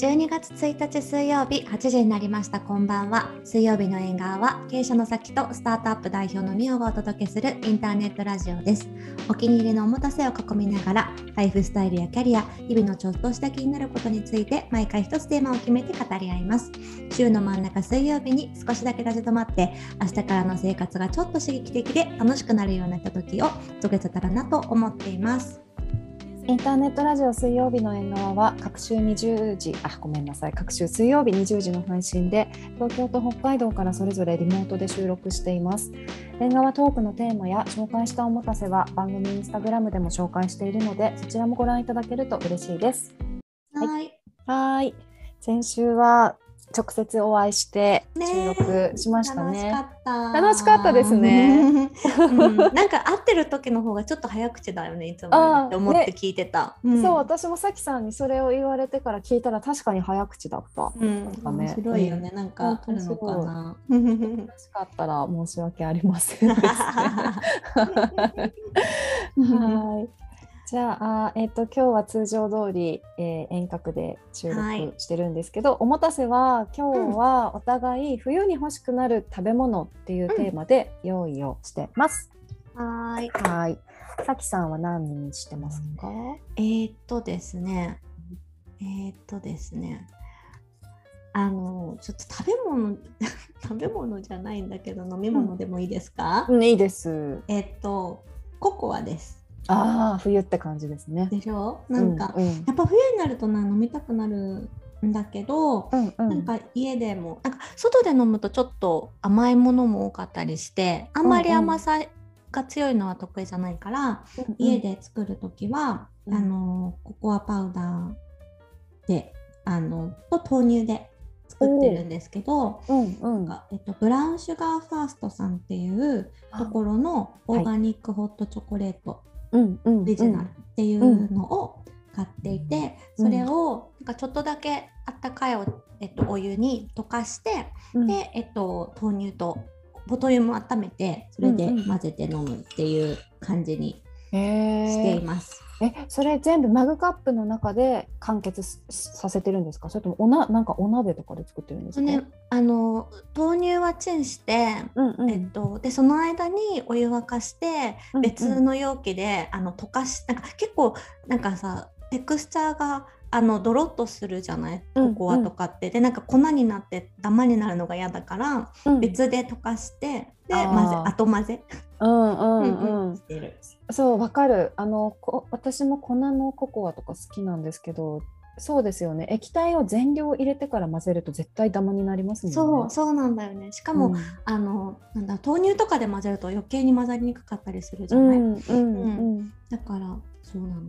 12月1日水曜日8時になりました。こんばんは。水曜日の縁側は経営者の先とスタートアップ代表のミオがお届けするインターネットラジオです。お気に入りのおもたせを囲みながらライフスタイルやキャリア日々のちょっとした気になることについて毎回一つテーマを決めて語り合います。週の真ん中水曜日に少しだけ立ち止まって明日からの生活がちょっと刺激的で楽しくなるようなひとときを届けたらなと思っています。インターネットラジオ水曜日の縁側は各週20時あごめんなさい。各週水曜日20時の配信で東京と北海道からそれぞれリモートで収録しています。縁側トークのテーマや紹介したおもたせは番組インスタグラムでも紹介しているのでそちらもご覧いただけると嬉しいです。はい。はい。先週は直接お会いして収録しましたね。楽しかった。楽しかったですね うん、なんか会ってる時の方がちょっと早口だよねいつもって思って聞いてた。んそう、私もさきさんにそれを言われてから聞いたら確かに早口だった。うん、かね面白いよね、なんかあるのかな。楽しかったら申し訳ありません。はい。じゃあ、あえっ、と今日は通常通り、えー遠隔で収はい録してるんですけど、おもたせは今日はお互い冬に欲しくなる食べ物っていうテーマで用意をしてます。はーい。はい。さきさんは何にしてますか？えー、っとですね。えー、っとですね。あのちょっと食べ物 食べ物じゃないんだけど飲み物でもいいですか？うん、いいです。えーっとココアです。ああ、冬って感じですね。でしょ？なんか、うん、うんやっぱ冬になるとな飲みたくなるんだけど、うんうん。なんか家でもなんか外で飲むとちょっと甘いものも多かったりしてあんまり甘さが強いのは得意じゃないから、家で作る時は、うん。あのココアパウダーであのと豆乳で作ってるんですけど、うんうん。なんかえっと、ブラウンシュガーファーストさんっていうところのオーガニックホットチョコレート、うんうんオリジナルっていうのを買っていて、うん。それをなんかちょっとだけあったかいお,、えっと、お湯に溶かして、うん。で、えっと、豆乳とボトルも温めてそれで混ぜて飲むっていう感じにへしていーます。えそれ全部マグカップの中で完結すさせてるんですか？それともおななんかお鍋とかで作ってるんですか、ね、あの豆乳はチンして、うんうん。えっと、でその間にお湯沸かしてうんうん。別の容器で、あの溶かしなんか結構なんかさテクスチャーがあのドロッとするじゃない？うんココアとかって、でなんか粉になってダマになるのが嫌だから、うん。別で溶かしてで混ぜ後混ぜ、うんうんううんん。してる。そうわかる。あのこ私も粉のココアとか好きなんですけどそうですよね。液体を全量入れてから混ぜると絶対ダマになりますもんね。そうそうなんだよね。しかも、うん。あのなんだ豆乳とかで混ぜると余計に混ざりにくかったりするじゃない、うんうんうん。だからそうなの。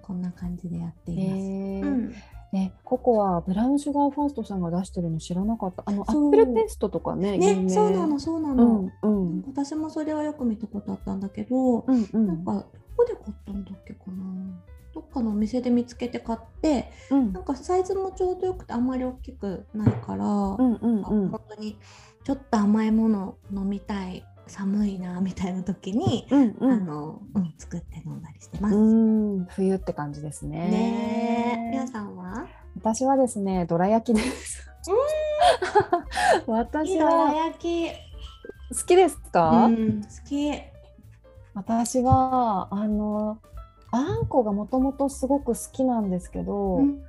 こんな感じでやっています。へー。うんね、ココアブラウンシュガーファーストさんが出してるの知らなかった。あのアップルペーストとかね有ね、名。そうなのそうなうの、んうん。私もそれはよく見たことあったんだけど、うんうなんんかどこで買ったんだっけかな。どっかのお店で見つけて買ってうん。なんかサイズもちょうどよくてあんまり大きくないから、うんうんうん本当にちょっと甘いもの飲みたい寒いなみたいな時に、うんうあんのうん、作って飲んだりしてます。うん冬って感じですね。ねえ、皆さんは？私はですね、どら焼きです。私いいどらは焼き、好きですか？うん、好き。私はあのあんこがもともとすごく好きなんですけど、うん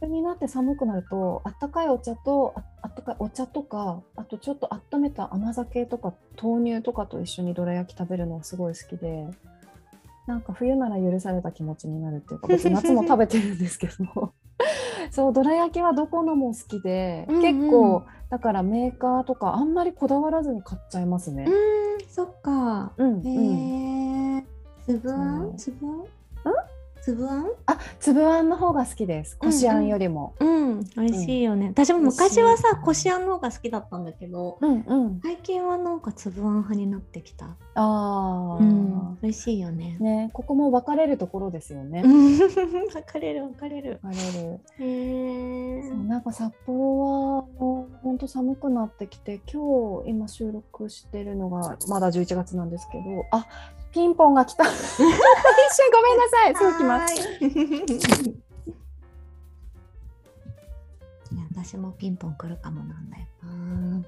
冬になって寒くなるとあったかいお茶とああったかいお茶とかあとちょっと温めた甘酒とか豆乳とかと一緒にどら焼き食べるのがすごい好きでなんか冬なら許された気持ちになるっていうか 別に夏も食べてるんですけど そうどら焼きはどこのも好きで、うんうん結構だからメーカーとかあんまりこだわらずに買っちゃいますね。うん、そっか。うんうんへえ。粒あそん？う粒あん？粒あん？あ粒あんの方が好きですこしあんよりも。うん、美味しいよね。私も昔はさ、こしあんの方が好きだったんだけど、うんうん、最近はなんか粒あん派になってきた。あー、うん、美味しいよね。ね、ここも分かれるところですよね。うん 分かれる分かれる。分かれる。へえ。そうなんか札幌はもう本当寒くなってきて、今日今収録してるのがまだ11月なんですけど、あ、ピンポンが来た。一瞬ごめんなさい。すぐ来ます。す。私もピンポン来るかもなんだよな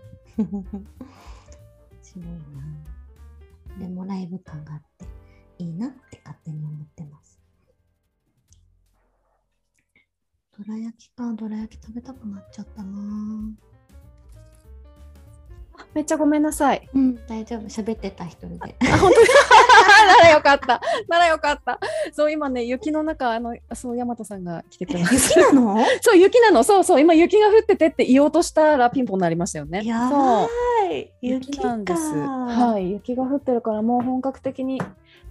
すごいなでもライブ感があっていいなって勝手に思ってますどら焼きかどら焼き食べたくなっちゃったなあめっちゃごめんなさい。うん大丈夫喋ってた一人であ本当にならよかった。ならよかった。そう今ね雪の中あのそう大和さんが来てくれます。雪なの？そう雪なの。そうそう今雪が降っててって言おうとしたらピンポンになりましたよね。やばい雪雪なんです。かはい雪が降ってるからもう本格的に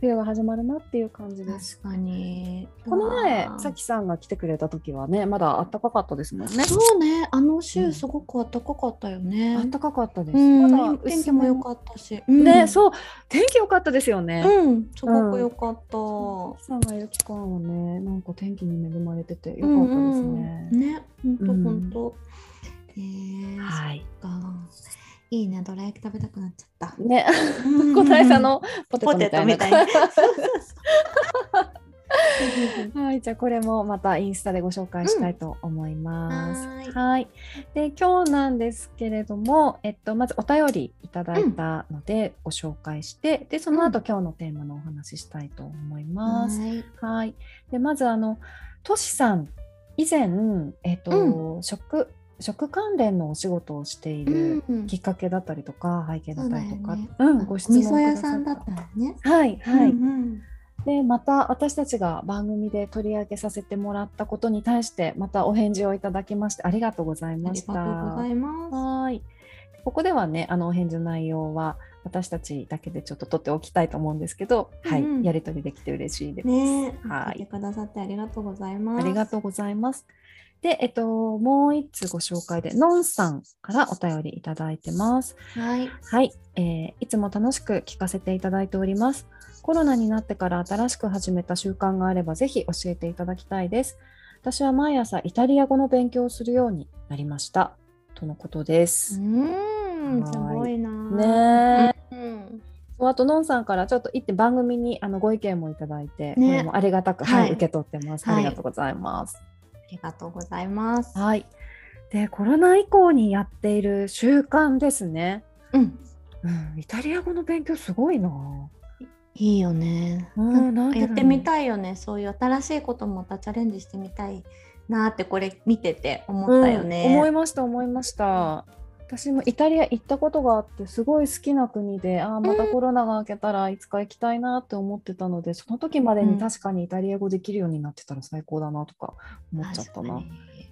冬が始まるなっていう感じです。確かにこの前さきさんが来てくれた時はねまだ暖かかったですもんね。そうねあのうん週すごく暖かかったよね、暖かかったです。うん、まだ天気も良かったし、ね、うそう天気良かったですよね。うん、すごく良かった。さんがいる期間はね、なんか天気に恵まれてて良うんかったですね。うんね、本当うん本当。えー、はい。いいね、どら焼き食べたくなっちゃった。ね、うん小平さんのポテトみたいな。はい、じゃあこれもまたインスタでご紹介したいと思います。うんはーいはい。で今日なんですけれども、えっとまずお便りいただいたのでご紹介して、でその後、今日のテーマのお話ししたいと思います。はいはい。でまずあのとしさん以前えっと、食食関連のお仕事をしているうんきっかけだったりとか背景だったりとか、そうんご質問くささんだったらね。はいはい。うんうんでまた私たちが番組で取り上げさせてもらったことに対してまたお返事をいただきましてありがとうございあました。ここではね、あのお返事の内容は私たちだけでちょっと取っておきたいと思うんですけど、はい、うんやり取りできて嬉しいです。ね、はいくださってありがとうございます。ありがとうございます。で、えっと、もう一つご紹介で、のんさんからお便りいただいてます。はい。はい、えーいつも楽しく聞かせていただいております。コロナになってから新しく始めた習慣があればぜひ教えていただきたいです。私は毎朝イタリア語の勉強をするようになりました。とのことでうす。ーん、はいすごいな。ねえ。うん。あと、のんさんからちょっと一点番組にあのご意見もいただいて、こねれもありがたく、はいはい受け取ってます。はいありがとうございます。ありがとうございます。はい。で、コロナ以降にやっている習慣ですね。うん。うん、イタリア語の勉強すごいな。いいよね。うんなんやってみたいよね。そういう新しいこともまたチャレンジしてみたいなってこれ見てて思ったよね。うん思いました思いました。私もイタリア行ったことがあってすごい好きな国であーまたコロナが明けたらいつか行きたいなって思ってたので、その時までうんに確かにイタリア語できるようになってたら最高だなとか思っちゃったな。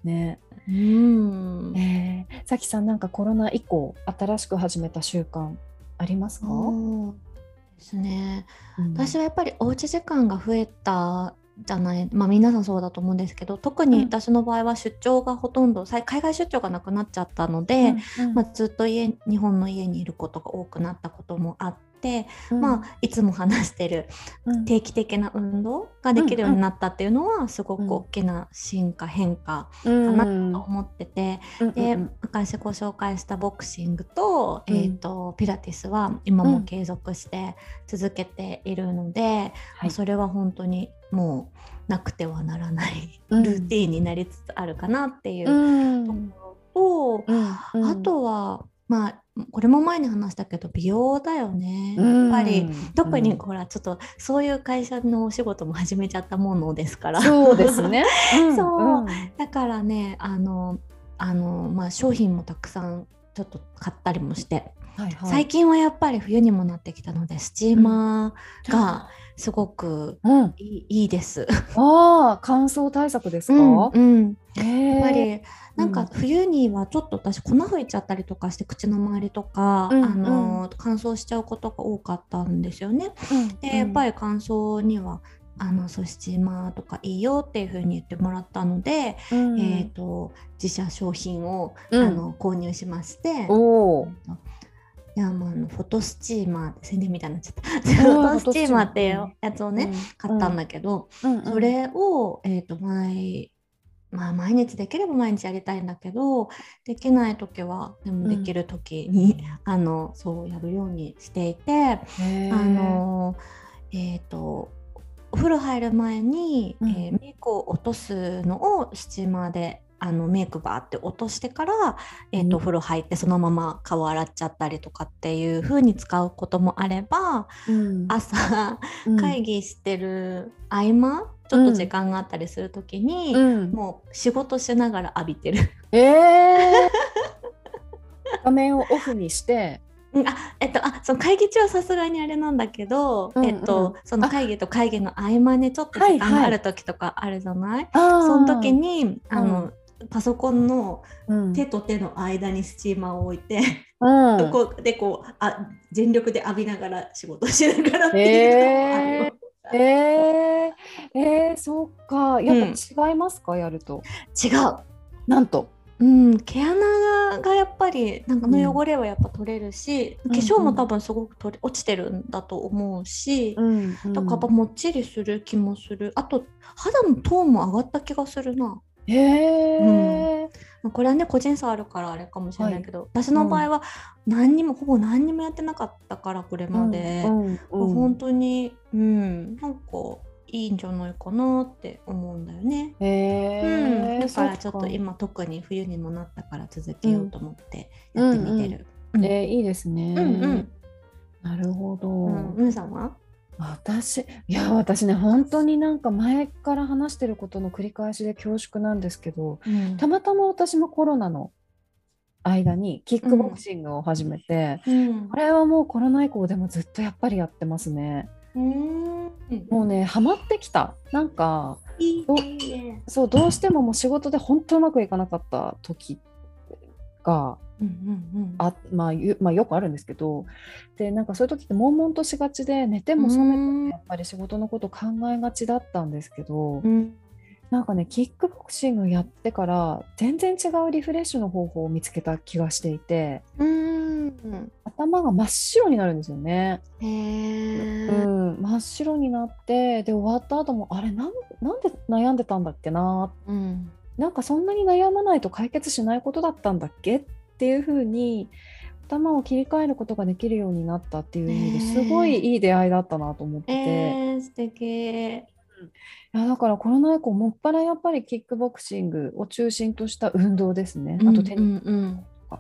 ねに。うん。えー、さきさんなんかコロナ以降新しく始めた習慣ありますか、ですね。うん。私はやっぱりおうち時間が増えたじゃない。まあ皆さんそうだと思うんですけど特にうん。私の場合は出張がほとんどさい海外出張がなくなっちゃったので、うんまあ、ずっと家日本の家にいることが多くなったこともあって、うん。まあ、いつも話してるうん。定期的な運動ができるようになったっていうのはすごうん。く大きな進化変化うんかなと思ってて、うんでうん。昔ご紹介したボクシングと,、うん。えー、とピラティスは今も継続して続けているので、はい。それは本当にもうなくてはならないうん。ルーティンになりつつあるかなっていううん。ところと、うん。あとはまあこれも前に話したけど美容だよね。うん。やっぱり特にうん。ほらちょっとそういう会社のお仕事も始めちゃったものですから。そうですね。ん。そうん。だからねあのあの、まあ、商品もたくさんちょっと買ったりもして、はいはい。最近はやっぱり冬にもなってきたのでスチーマーがすごくうん、いい,、いいです。ああ乾燥対策ですか、うんうん。へやっぱえりなんか冬にはちょっと私粉吹いちゃったりとかして口の周りとか、うんあの乾燥しちゃうことが多かったんですよね。でやっぱりり乾燥にはあのそうスチーマーとかいいよっていう風に言ってもらったので、えー、と自社商品を、うん。あの購入しまして。おおいやもうあのフォトスチーマー宣伝みたいになっちゃった。ー フォトスチーマーっていうやつをね、買ったんだけど、うん。うん。それを、えー、と毎まあ毎日できれば毎日やりたいんだけどできない時はでもできる時に、あのそうやるようにしていて、あのえっ、とお風呂入る前に、うん。えーメイクを落とすのをスチーマーであのメイクバーって落としてから、えー、とうん。お風呂入ってそのまま顔洗っちゃったりとかっていう風に使うこともあればうん。朝うん。会議してる合間ちょっと時間があったりする時に、うん。もう仕事しながら浴びてる。えー。画面をオフにして。うんあえっと、あその会議中はさすがにあれなんだけど、うんうん。えっと、その会議と会議の合間にちょっと時間がある時とかあるじゃない、そその時、にあの、うんパソコンのうん。手と手の間にスチーマーを置いて、うん。こうでこうあ全力で浴びながら仕事しながらっていうのもあるよ。えー、えー、そうか。やっぱ違いますか、やると。違う。なんと。うん、毛穴がやっぱりなんかうん。の汚れはやっぱ取れるし、ん化粧も多分すごく取れ落ちてるんだと思うし、ん、だからやっぱもっちりする気もする。あと肌のトーンも上がった気がするなへえ、まあこれはね個人差あるからあれかもしれないけど、私の場合は何にも、ほぼ何にもやってなかったからこれまで、うんうんうん。本当にうんなんかいいんじゃないかなって思うんだよね。へうん、え、だからちょっと今特に冬にもなったから続けようと思ってやってみてる。うんえー、いいですね。うんうん。なるほど。うん、さんは？私いや私ね本当になんか前から話してることの繰り返しで恐縮なんですけどうん。たまたま私もコロナの間にキックボクシングを始めて、うん。これはもうコロナ以降でもずっとやっぱりやってますね。うん。もうねハマってきた。なんか。そうどうしてももう仕事で本当うまくいかなかった時があ、まあ、ゆまあよくあるんですけどでなんかそういう時って悶々としがちで寝ても覚めてうん。もやっぱり仕事のこと考えがちだったんですけど、うん。なんかねキックボクシングやってから全然違うリフレッシュの方法を見つけた気がしていてうん。頭が真っ白になるんですよね。うん、真っ白になってで終わった後もあれなんなんで悩んでたんだっけなうん。なんかそんなに悩まないと解決しないことだったんだっけっていう風に頭を切り替えることができるようになったっていう意味ですごいいい出会いだったなと思ってて、えー、素敵。いやだからコロナ以降もっぱらやっぱりキックボクシングを中心とした運動ですね。あとテニスうんうんうんか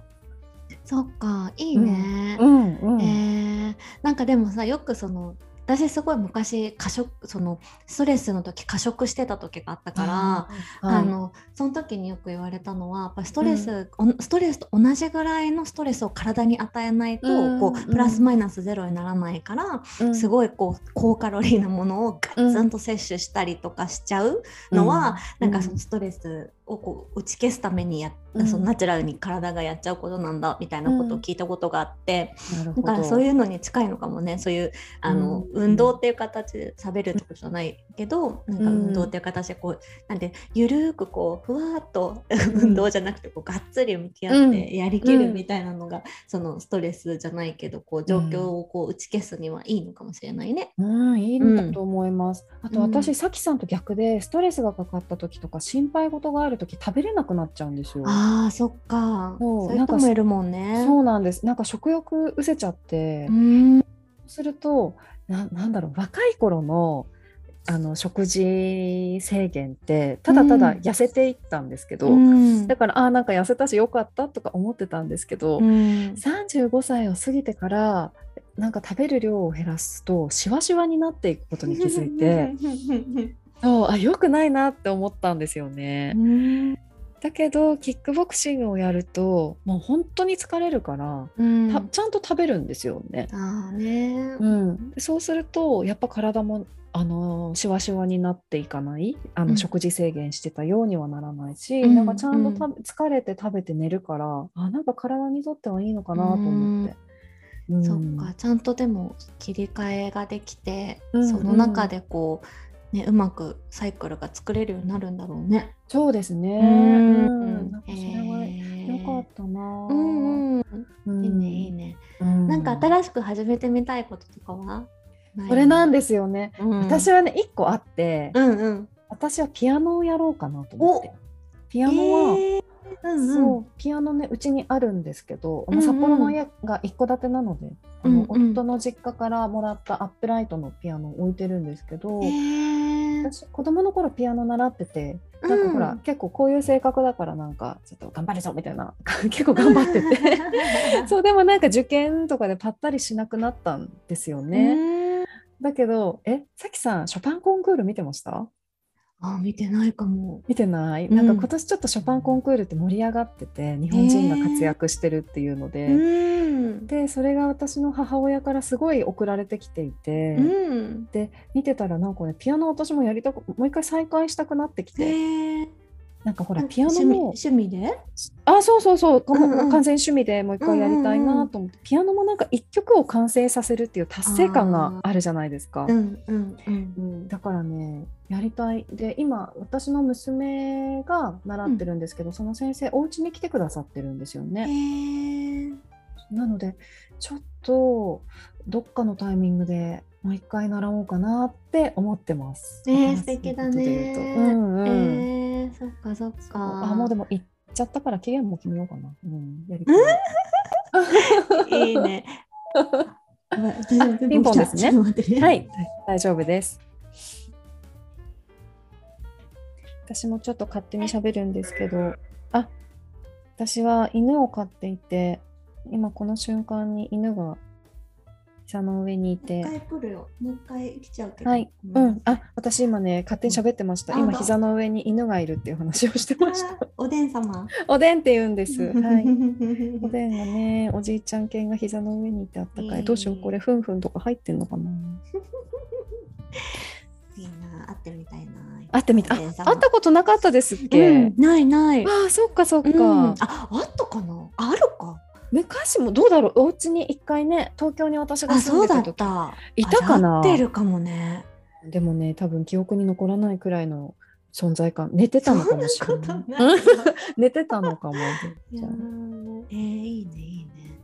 そっかいいね。うんうんえーなんかでもさよくその私すごい昔過食そのストレスの時過食してた時があったから。あのその時によく言われたのはやっぱストレス、おストレスと同じぐらいのストレスを体に与えないと、うんこうプラスマイナスゼロにならないから、すいごいこう高カロリーなものをガツンと摂取したりとかしちゃうのは、なんかそのストレスをこう打ち消すためにや、うん。そのナチュラルに体がやっちゃうことなんだみたいなことを聞いたことがあって、なるほど。だからそういうのに近いのかもね。そういうあの、うん。運動っていう形で食べるってことじゃないけど、なんか運動っていう形でこうなんでゆるーくこうふわーっと運動じゃなくてこうがっつり向き合ってやりきるみたいなのが、そのストレスじゃないけどこう状況をこう打ち消すにはいいのかもしれないね。うん、いいのだと思います。あとうん。私、さきさんと逆でストレスがかかった時とか心配事がある時食べれなくなっちゃうんですよ。あーそっかそういう人もいるもんね。そうなんです。なんか食欲失せちゃって、うんそうするとななんだろう若い頃のあの食事制限ってただただ痩せていったんですけど、うんだからあーなんか痩せたしよかったとか思ってたんですけど、うん35歳を過ぎてからなんか食べる量を減らすとシワシワになっていくことに気づいて そうあ良くないなって思ったんですよね。うん。だけどキックボクシングをやるともう本当に疲れるから、うん。たちゃんと食べるんですよね。あーね。うん、でそうするとやっぱ体もあのシワシワになっていかないあの、うん。食事制限してたようにはならないし、うん。なんかちゃんとた疲れて食べて寝るからあなんか体にとってはいいのかなと思って。うん。そっかちゃんとでも切り替えができて、うん。その中でこう、ね、うまくサイクルが作れるようになるんだろうね。そうですね。うん。うん。なんかそれは良かったな。うんうん、うん。いいねいいね。うん。なんか新しく始めてみたいこととかは？それなんで、ですよね。うん、私はね一個あって、うんうん。私はピアノをやろうかなと思って。ピアノは、えー。うんうん、そうピアノねうちにあるんですけど、うんうん。札幌の家が一戸建てなので、あのうんうん。夫の実家からもらったアップライトのピアノを置いてるんですけど、えー私子供の頃ピアノ習っててなんかほら、うん結構こういう性格だからなんかちょっと頑張るぞみたいな 結構頑張ってて そうでもなんか受験とかでぱったりしなくなったんですよね。ね。だけどえさきさんショパンコンクール見てました？あ、見てないかも。見てない、うんなんか今年ちょっとショパンコンクールって盛り上がってて日本人が活躍してるっていうので、うん。でそれが私の母親からすごい送られてきていて、うん。で見てたらなんかねピアノ私もやりたくもう一回再開したくなってきて、へえ。なんかほらピアノも趣味で？あそうそうそう、うんうん完全趣味でもう一回やりたいなと思って、ピアノもなんか一曲を完成させるっていう達成感があるじゃないですか。うんうんうん。うん、だからねやりたいで今私の娘が習ってるんですけど、その先生お家に来てくださってるんですよね。なのでちょっとどっかのタイミングでもう一回習おうかなって思ってます。ねえ新しい素敵だね。うんうんええ、そっかそっか。あもうでも行っちゃったから期限も決めようかな。うん、やりたい。いいね。ピンポンですねはい、大丈夫です。私もちょっと勝手に喋るんですけど、あ、私は犬を飼っていて、今この瞬間に犬が膝の上にいもう一て、回来るよ。もう一回来ちゃうけど。はい、うん、あ、私今ね、勝手に喋ってました。今膝の上に犬がいるっていう話をしてました。あおでん様。おでんって言うんです。はい。おい。でんがね、おじいちゃん犬が膝の上にいてあったかい。どうしよう、これ、ふんふんとか入ってんのかな。いいな、会ってみたいな。会ってみた。会ったことなかったですっけ、うんないない。ああ、そっかそっか。うんあ、あったかな？あるか？昔もどうだろう、お家に一回ね、東京に私があ、住んでた時。いたかなってるかもね。でもね、多分記憶に残らないくらいの存在感。寝てたのかもしれない。寝てたのかも。いえー、いいねいいね。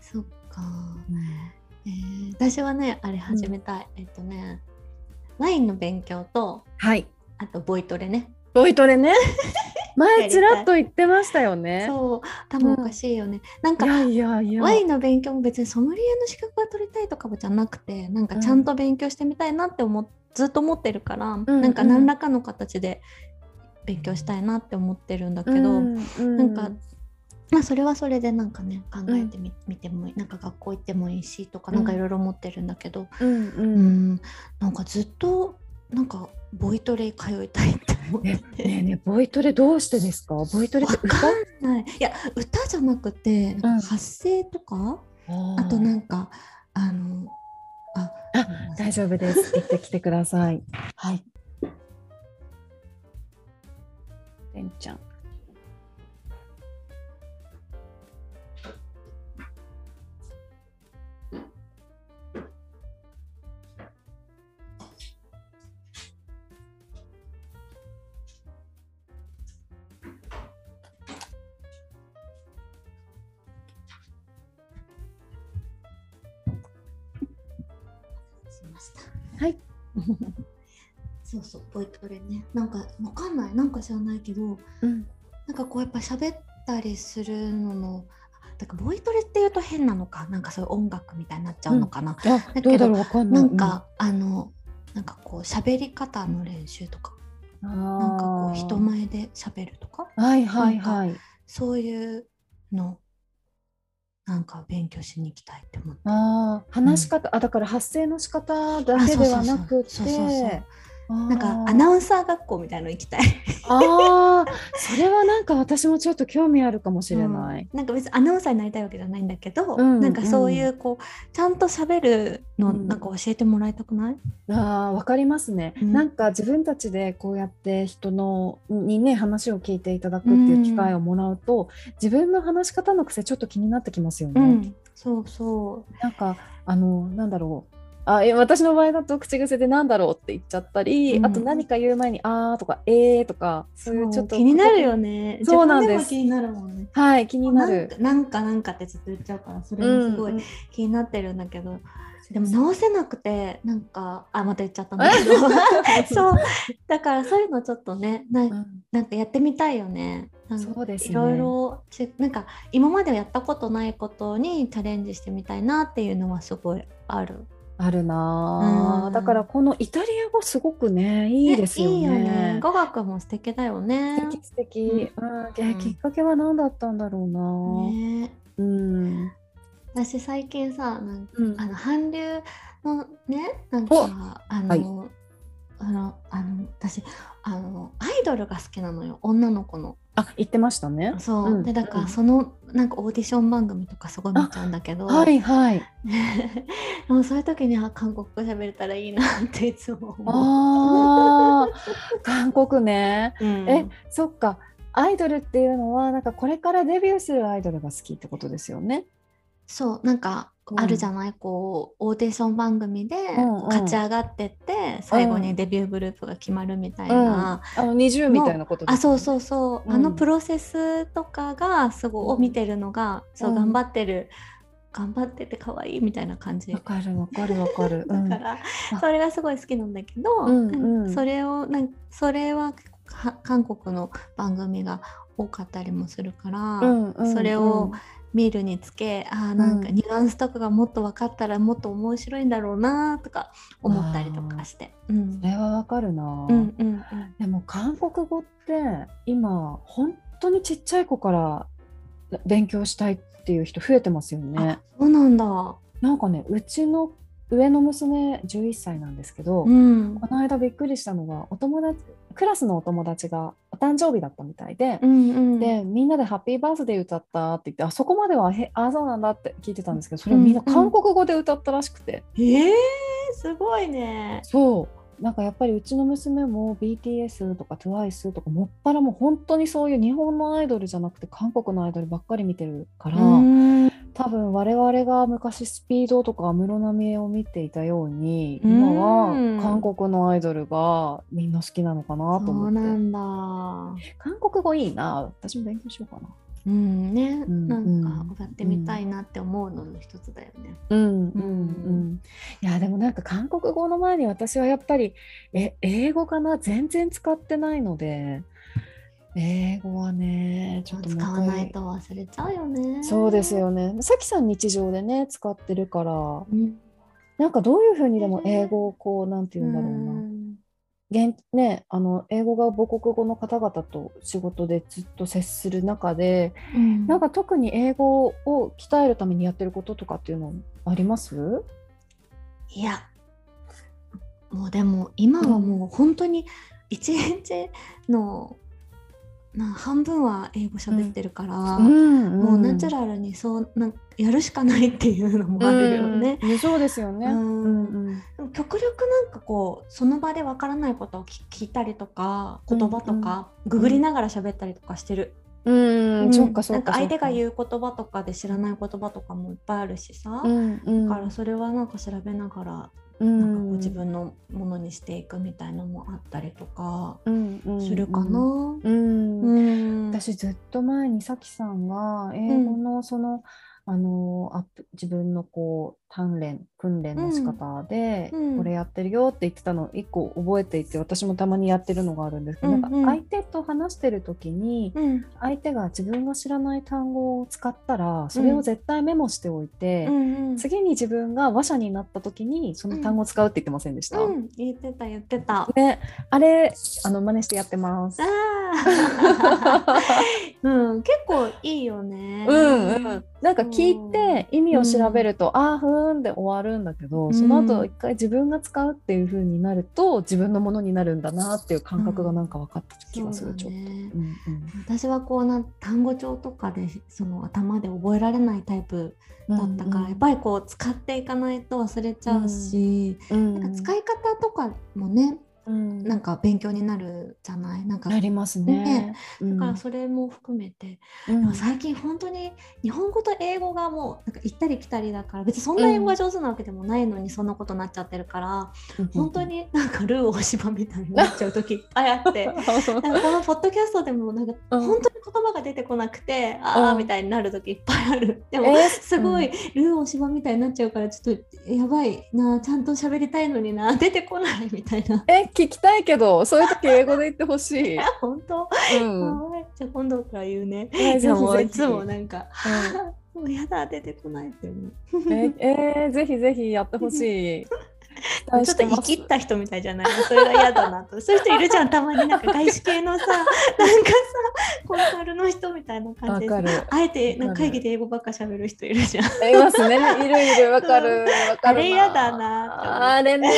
そっか。えー、私はねあれ始めたい、えっとねワインの勉強とはい。あとボイトレね。ボイトレね。や 前ちらっと言ってましたよね。そう。多分おかしいよね。なんかいやいやいや。ワインの勉強も別にソムリエの資格が取りたいとかじゃなくてなんかちゃんと勉強してみたいなって思っずっと思ってるから、んなんか何らかの形で勉強したいなって思ってるんだけど、うんうん。なんか、まあ、それはそれでなんかね考えてみ,、見てもいいなんか学校行ってもいいしとかうん。なんかいろいろ思ってるんだけど、うんううんん。なんかずっとなんかボイトレ通いたいってねえねえボイトレどうしてですか？ボイトレって歌わかんないいや歌じゃなくて、ん発声とか？ああとなんかあのああ大丈夫です。行ってきてください。はい。てんちゃん。そうそうボイトレね。なんかわかんない。なんか知らないけどうん。なんかこうやっぱ喋ったりするののだからボイトレっていうと変なのか。なんかそういう音楽みたいになっちゃうのかな、うだろうわかんな。ないん。か、あのなんかこう喋り方の練習とか。うん、なんかこう人前で喋るとか。はいはいはい。そういうのなんか勉強しに行きたいって思って。ああ、話し方、あ、だから発声の仕方だけではなくてななんかアナウンサー学校みたいの行きたい。ああ、それはなんか私もちょっと興味あるかもしれない。うんなんか別にアナウンサーになりたいわけじゃないんだけど、うんなんかそういうこうちゃんと喋るのうんなんか教えてもらいたくない？ああ、わかりますね、うんなんか自分たちでこうやって人のにね話を聞いていただくっていう機会をもらうと、自分の話し方の癖ちょっと気になってきますよね。うん、そうそう。なんかあのなんだろう。あえ私の場合だと口癖でなんだろうって言っちゃったり、うんあと何か言う前にあーとかえーとかそういうちょっと気になるよね。そうなんです気になるもんね。はい気になる。なんかなんかってずっと言っちゃうからそれもすごいうん気になってるんだけど、でも直せなくてなんかあまた言っちゃったんだけど そうだからそういうのちょっとねなうんなんかやってみたいよね。そうですねいろいろちなんか今までやったことないことにチャレンジしてみたいなっていうのはすごいある。あるなあ、うん。だからこのイタリア語すごくねいいですよね。いいよね。語学も素敵だよね。素敵素敵、うん。できっかけは何だったんだろうな、ね。うん。私最近さなんかうん。あの韓流のねなんかあの、はい。あのあの私あのアイドルが好きなのよ。女の子の。あ言ってましたね。そう、うんでだからうんそのなんかオーディション番組とかすごい見ちゃうんだけど、はいはい。でもそういう時には韓国語喋れたらいいなっていつも思う。ああ 韓国ね。うんえそっかアイドルっていうのはなんかこれからデビューするアイドルが好きってことですよね。そうなんかうん。あるじゃない、こうオーディション番組でうんうん。勝ち上がってって、最後にデビューグループが決まるみたいな、あの20みたいなことね。あそうそうそう、うん。あのプロセスとかがすごい、見てるのがそううん頑張ってる、頑張ってて可愛いみたいな感じ。わかるわかるわかる。だから、うんそれがすごい好きなんだけど、うんうんそれをなんそれはか韓国の番組が多かったりもするから、うんうん。それを見るにつけあーなんかニュアンスとかがもっと分かったらもっと面白いんだろうなとか思ったりとかして。うんそれはわかるな、うんうんうんでも韓国語って今本当にちっちゃい子から勉強したいっていう人増えてますよねあ。そうなんだ。なんかねうちの上の娘11歳なんですけど、うんこの間びっくりしたのがお友達クラスのお友達がお誕生日だったみたいで、うんうん、でみんなで「ハッピーバースデー歌った」って言ってあそこまではへあそうなんだって聞いてたんですけどそれをみんなうんうん。韓国語で歌ったらしくて、えー、すごいね。そう。なんかやっぱりうちの娘も BTS とか TWICE とかもっぱらもう本当にそういう日本のアイドルじゃなくて韓国のアイドルばっかり見てるから、うん多分我々が昔スピードとか安室奈美恵を見ていたように今はうん韓国のアイドルがみんな好きなのかなと思って。なんだ。韓国語いいな。私も勉強しようかな。うんね、うんなんか歌ってみたいなって思うのの一つだよね。うん。うんううんん。いやでもなんか韓国語の前に私はやっぱりえ英語かな？全然使ってないので英語はねちょっと使わないと忘れちゃうよね。そうです。よね。さきさん日常でね使ってるから。うん、なんかどういうふうにでも英語をこうなんて言うんだろうな、現ね、あの英語が母国語の方々と仕事でずっと接する中で、うん。なんか特に英語を鍛えるためにやってることとかっていうのあります？いやもうでも今はもう本当に一日の、な半分は英語喋ってるから、ん。もうナチュラルにそうなんやるしかないっていうのもあるよね。うん。そうですよね。うん。極力なんかこうその場でわからないことを聞聞いたりとか言葉とか、ググりながら喋ったりとかしてる。うん、うん。かそなんか。相手が言う言葉とかで知らない言葉とかもいっぱいあるしさ、うんうん、だからそれはなんか調べながらうんなんかこう自分のものにしていくみたいなのもあったりとかうんうんするかな。うん。うん。私ずっと前にさきさんが英語のその、あのアップ自分のこう鍛錬訓練の仕方で、うん。これやってるよって言ってたの一個覚えていて私もたまにやってるのがあるんですけど、うんうん。なんか相手と話してる時にうん。相手が自分が知らない単語を使ったらそれを絶対メモしておいて、うんうん。次に自分が話者になった時にその単語を使うって言ってませんでした、うん。言ってた言ってた。ね、あれあの真似してやってます。あー うん、結構いいよね。うんうん、なんか聞いて意味を調べると、ああふーんで終わるんだけど、その後一回自分が使うっていう風になると自分のものになるんだなっていう感覚がなんか分かった気がする、ちょっと。そうだね。うん私はこうな単語帳とかでその頭で覚えられないタイプうんだったから、やっぱりこう使っていかないと忘れちゃうし、うん。なんか使い方とかもねうんなんか勉強になるじゃない？なんかなりますね。ねうんだからそれも含めて、うんでも最近本当に日本語と英語がもうなんか行ったり来たりだから別にそんな英語が上手なわけでもないのにそんなことになっちゃってるから、本当になんかルー大芝みたいになっちゃう時いっぱいあって。なんかこのポッドキャストでもなんかうん本当に言葉が出てこなくて、ああうんみたいになる時いっぱいある。でも、えーすごい、ルー大芝みたいになっちゃうからちょっとやばいなちゃんと喋りたいのにな出てこないみたいな。え聞きたいけどそういう時英語で言ってほしい。本当、うんはいじゃあ今度から言うね。えいやもういつもなんか、う もうやだ出てこないって思う。ええーぜひぜひやってほしい。ちょっと生きった人みたいじゃない？それが嫌だなと。そういう人いるじゃん、たまになんか外資系のさ、なんかさ、コンサルの人みたいな感じで。あえてなんか会議で英語ばっか喋る人いるじゃん。いますね。いるいる、わかる。わかるな。あれ嫌だなあれね。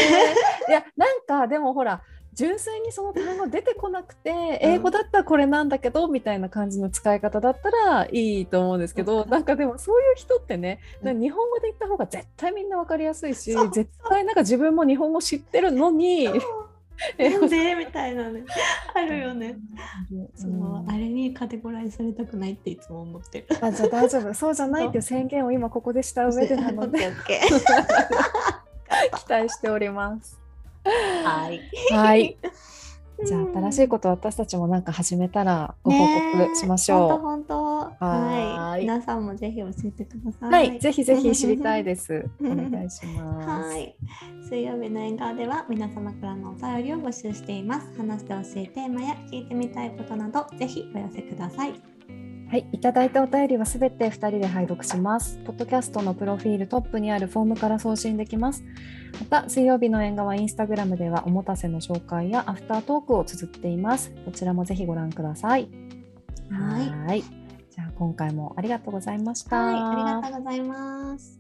いや、なんかでもほら、純粋にその単語出てこなくて、英語だったらこれなんだけどみたいな感じの使い方だったらいいと思うんですけど、なんかでもそういう人ってね、なんか日本語で言った方が絶対みんなわかりやすいし絶対なんか自分も日本語知ってるのに、なんでみたいなね。あるよね。そううんあれにカテゴライズされたくないっていつも思ってる。あじゃあ大丈夫そうじゃないっていう宣言を今ここでした上でなので。期待しております。はい。はい。じゃあ新しいこと私たちもなんか始めたらご報告しましょ本当本当。はいい。皆さんもぜひ教えてくださう。い。はい、ぜひぜひ知りたいです。お願いします。はい。水曜日の縁側では皆様からのお便りを募集しています。話してほしいテーマや聞いてみたいことなど、ぜひお寄せください。はい、いただいたお便りはすべて2人で拝読します。ポッドキャストのプロフィールトップにあるフォームから送信できます。また、水曜日の縁側インスタグラムではおもたせの紹介やアフタートークを綴っています。こちらもぜひご覧ください。はい。はいじゃあ今回もありがとうございました。はい。ありがとうございます。